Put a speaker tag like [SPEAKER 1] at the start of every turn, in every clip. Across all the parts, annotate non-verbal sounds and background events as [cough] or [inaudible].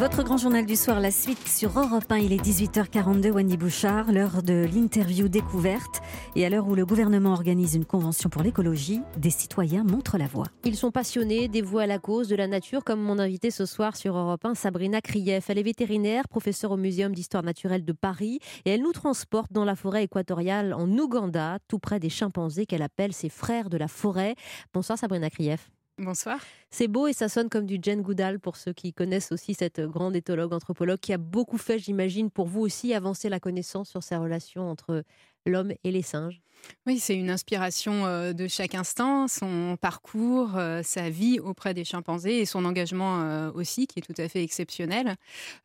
[SPEAKER 1] Votre grand journal du soir, la suite sur Europe 1, il est 18h42, Wendy Bouchard, l'heure de l'interview découverte. Et à l'heure où le gouvernement organise une convention pour l'écologie, des citoyens montrent la voie.
[SPEAKER 2] Ils sont passionnés, dévoués à la cause de la nature, comme mon invité ce soir sur Europe 1, Sabrina Krief. Elle est vétérinaire, professeure au Muséum d'histoire naturelle de Paris, et elle nous transporte dans la forêt équatoriale en Ouganda, tout près des chimpanzés qu'elle appelle ses frères de la forêt. Bonsoir Sabrina Krief.
[SPEAKER 3] Bonsoir.
[SPEAKER 2] C'est beau et ça sonne comme du Jane Goodall pour ceux qui connaissent aussi cette grande éthologue, anthropologue qui a beaucoup fait, j'imagine, pour vous aussi avancer la connaissance sur ces relations entre l'homme et les singes.
[SPEAKER 3] Oui, c'est une inspiration euh, de chaque instant, son parcours, euh, sa vie auprès des chimpanzés et son engagement euh, aussi, qui est tout à fait exceptionnel.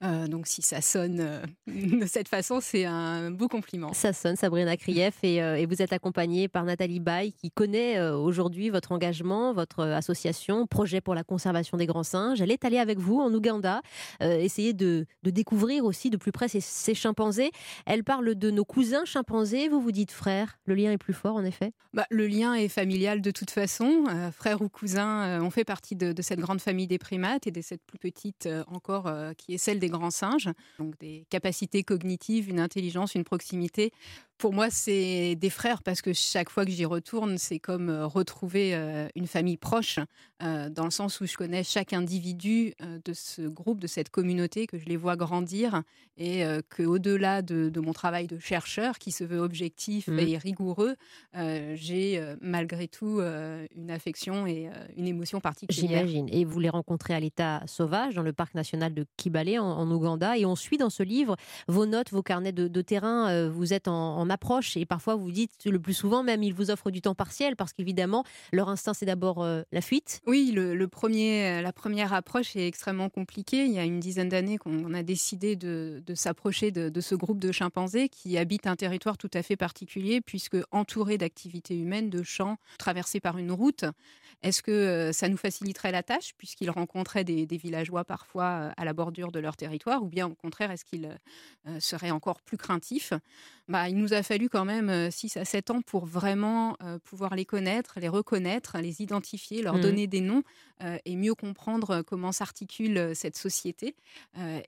[SPEAKER 3] donc, si ça sonne [laughs] de cette façon, c'est un beau compliment.
[SPEAKER 2] Ça sonne, Sabrina Krief, et, vous êtes accompagnée par Nathalie Baye, qui connaît aujourd'hui votre engagement, votre association, projet pour la conservation des grands singes. Elle est allée avec vous en Ouganda, essayer de, découvrir aussi de plus près ces, ces chimpanzés. Elle parle de nos cousins chimpanzés, vous vous dites frères, le lien est plus fort, en effet
[SPEAKER 3] bah, Le lien est familial de toute façon. Euh, frères ou cousins, euh, on fait partie de, cette grande famille des primates et de cette plus petite euh, encore qui est celle des grands singes. Donc des capacités cognitives, une intelligence, une proximité pour moi, c'est des frères parce que chaque fois que j'y retourne, c'est comme retrouver une famille proche, dans le sens où je connais chaque individu de ce groupe, de cette communauté, que je les vois grandir et qu'au-delà de, de, mon travail de chercheur, qui se veut objectif mmh. et rigoureux, j'ai malgré tout une affection et une émotion particulière.
[SPEAKER 2] J'imagine. Et vous les rencontrez à l'état sauvage, dans le parc national de Kibale, en, Ouganda. Et on suit dans ce livre vos notes, vos carnets de, terrain. vous êtes en approche. Et parfois, vous dites, le plus souvent même, ils vous offrent du temps partiel parce qu'évidemment, leur instinct, c'est d'abord euh, la fuite.
[SPEAKER 3] Oui, le, premier, la première approche est extrêmement compliquée. Il y a une dizaine d'années qu'on a décidé de, s'approcher de, ce groupe de chimpanzés qui habitent un territoire tout à fait particulier puisque entouré d'activités humaines, de champs, traversés par une route. Est-ce que euh, ça nous faciliterait la tâche puisqu'ils rencontraient des, villageois parfois euh, à la bordure de leur territoire ou bien au contraire, est-ce qu'ils seraient encore plus craintifs? Bah, Il nous fallu quand même 6 à 7 ans pour vraiment pouvoir les connaître, les reconnaître, les identifier, leur mmh. donner des noms et mieux comprendre comment s'articule cette société.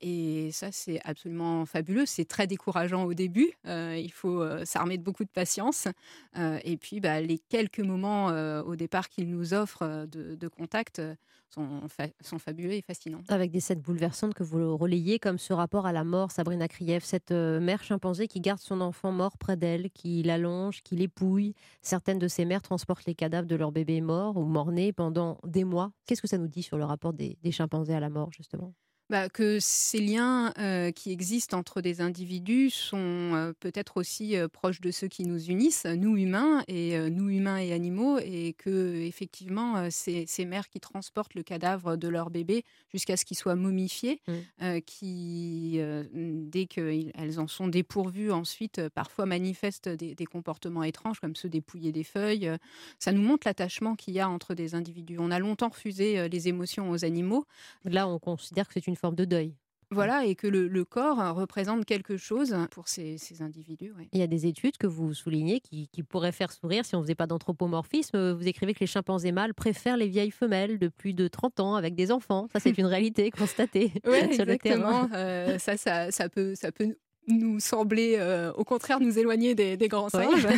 [SPEAKER 3] et ça, c'est absolument fabuleux. C'est très décourageant au début. il faut s'armer de beaucoup de patience. et puis, bah, les quelques moments au départ qu'ils nous offrent de, de contact sont, sont, fabuleux et fascinants.
[SPEAKER 2] Avec des scènes bouleversantes que vous relayez, comme ce rapport à la mort, Sabrina Krief, cette mère chimpanzé qui garde son enfant mort près d'elle, qui l'allonge, qui l'épouille. Certaines de ces mères transportent les cadavres de leurs bébés morts ou morts-nés pendant des mois. Qu'est-ce que ça nous dit sur le rapport des chimpanzés à la mort, justement?
[SPEAKER 3] Bah, que ces liens qui existent entre des individus sont peut-être aussi proches de ceux qui nous unissent, nous humains et nous humains et animaux, et que effectivement ces, ces, mères qui transportent le cadavre de leur bébé jusqu'à ce qu'il soit momifié, mmh. qui dès qu'elles en sont dépourvues ensuite parfois manifestent des, des, comportements étranges comme ceux dépouiller des feuilles. Ça nous montre l'attachement qu'il y a entre des individus. On a longtemps refusé les émotions aux animaux.
[SPEAKER 2] Là, on considère que c'est une forme de deuil.
[SPEAKER 3] Voilà, et que le, corps représente quelque chose pour ces, individus.
[SPEAKER 2] Il y a des études que vous soulignez qui, pourraient faire sourire si on ne faisait pas d'anthropomorphisme. Vous écrivez que les chimpanzés mâles préfèrent les vieilles femelles de plus de 30 ans avec des enfants. Ça, c'est [laughs] une réalité constatée [laughs] sur le terrain.
[SPEAKER 3] Euh, ça, ça, ça, peut, ça peut nous semblait euh, au contraire nous éloigner des, grands singes. [laughs]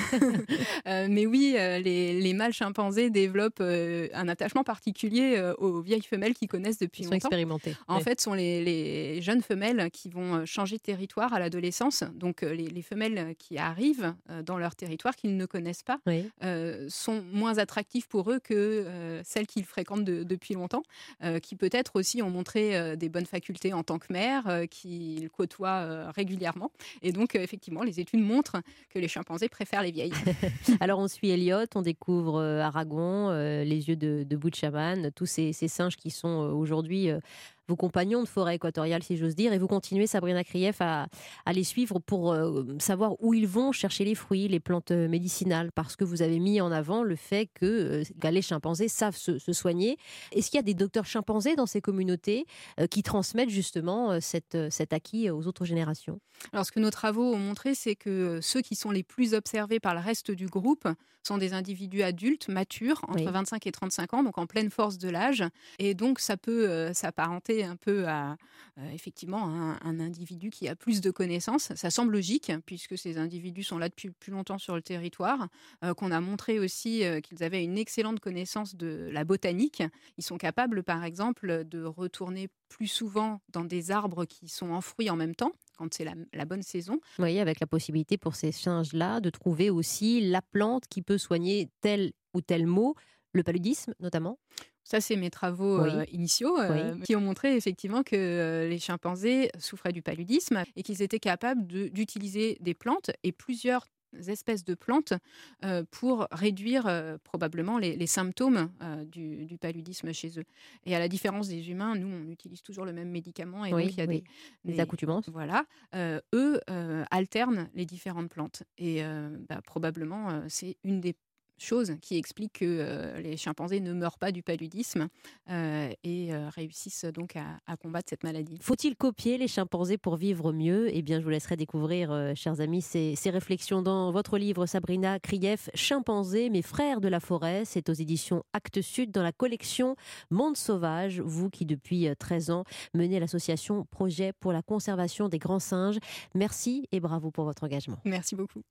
[SPEAKER 3] Euh, mais oui, euh, les, mâles chimpanzés développent un attachement particulier aux vieilles femelles qu'ils connaissent depuis
[SPEAKER 2] Ils
[SPEAKER 3] longtemps.
[SPEAKER 2] Sont expérimentés.
[SPEAKER 3] En fait, sont les, jeunes femelles qui vont changer de territoire à l'adolescence. Donc les, femelles qui arrivent dans leur territoire qu'ils ne connaissent pas sont moins attractives pour eux que celles qu'ils fréquentent depuis longtemps, qui peut-être aussi ont montré des bonnes facultés en tant que mère, qu'ils côtoient régulièrement et donc, euh, effectivement, les études montrent que les chimpanzés préfèrent les vieilles. [laughs]
[SPEAKER 2] Alors, on suit Elliot, on découvre euh, Aragon, euh, les yeux de, de tous ces, singes qui sont aujourd'hui vos compagnons de forêt équatoriale, si j'ose dire, et vous continuez, Sabrina Krief, à, les suivre pour euh, savoir où ils vont chercher les fruits, les plantes euh, médicinales, parce que vous avez mis en avant le fait que euh, les chimpanzés savent se, soigner. Est-ce qu'il y a des docteurs chimpanzés dans ces communautés qui transmettent justement cette, cet acquis aux autres générations?
[SPEAKER 3] Alors, ce que nos travaux ont montré, c'est que ceux qui sont les plus observés par le reste du groupe sont des individus adultes, matures, entre 25 et 35 ans, donc en pleine force de l'âge. Et donc, ça peut s'apparenter un peu à effectivement un, individu qui a plus de connaissances. Ça semble logique puisque ces individus sont là depuis plus longtemps sur le territoire, qu'on a montré aussi qu'ils avaient une excellente connaissance de la botanique. Ils sont capables, par exemple, de retourner plus souvent dans des arbres qui sont en fruits en même temps, quand c'est la, bonne saison.
[SPEAKER 2] Oui, avec la possibilité pour ces singes-là de trouver aussi la plante qui peut soigner tel ou tel mot, le paludisme notamment?
[SPEAKER 3] Ça, c'est mes travaux euh, initiaux euh, qui ont montré effectivement que euh, les chimpanzés souffraient du paludisme et qu'ils étaient capables d'utiliser des plantes et plusieurs espèces de plantes pour réduire probablement les, symptômes du, paludisme chez eux. Et à la différence des humains, nous, on utilise toujours le même médicament et donc il y a des,
[SPEAKER 2] des, accoutumances.
[SPEAKER 3] Voilà. eux alternent les différentes plantes. Et bah, probablement, c'est une des chose qui explique que euh, les chimpanzés ne meurent pas du paludisme euh, et euh, réussissent donc à, combattre cette maladie.
[SPEAKER 2] Faut-il copier les chimpanzés pour vivre mieux? Eh bien, je vous laisserai découvrir, chers amis, ces, ces, réflexions dans votre livre, Sabrina Krief, Chimpanzés, mes frères de la forêt. C'est aux éditions Actes Sud dans la collection Monde Sauvage. Vous qui, depuis 13 ans, menez l'association Projet pour la conservation des grands singes. Merci et bravo pour votre engagement.
[SPEAKER 3] Merci beaucoup.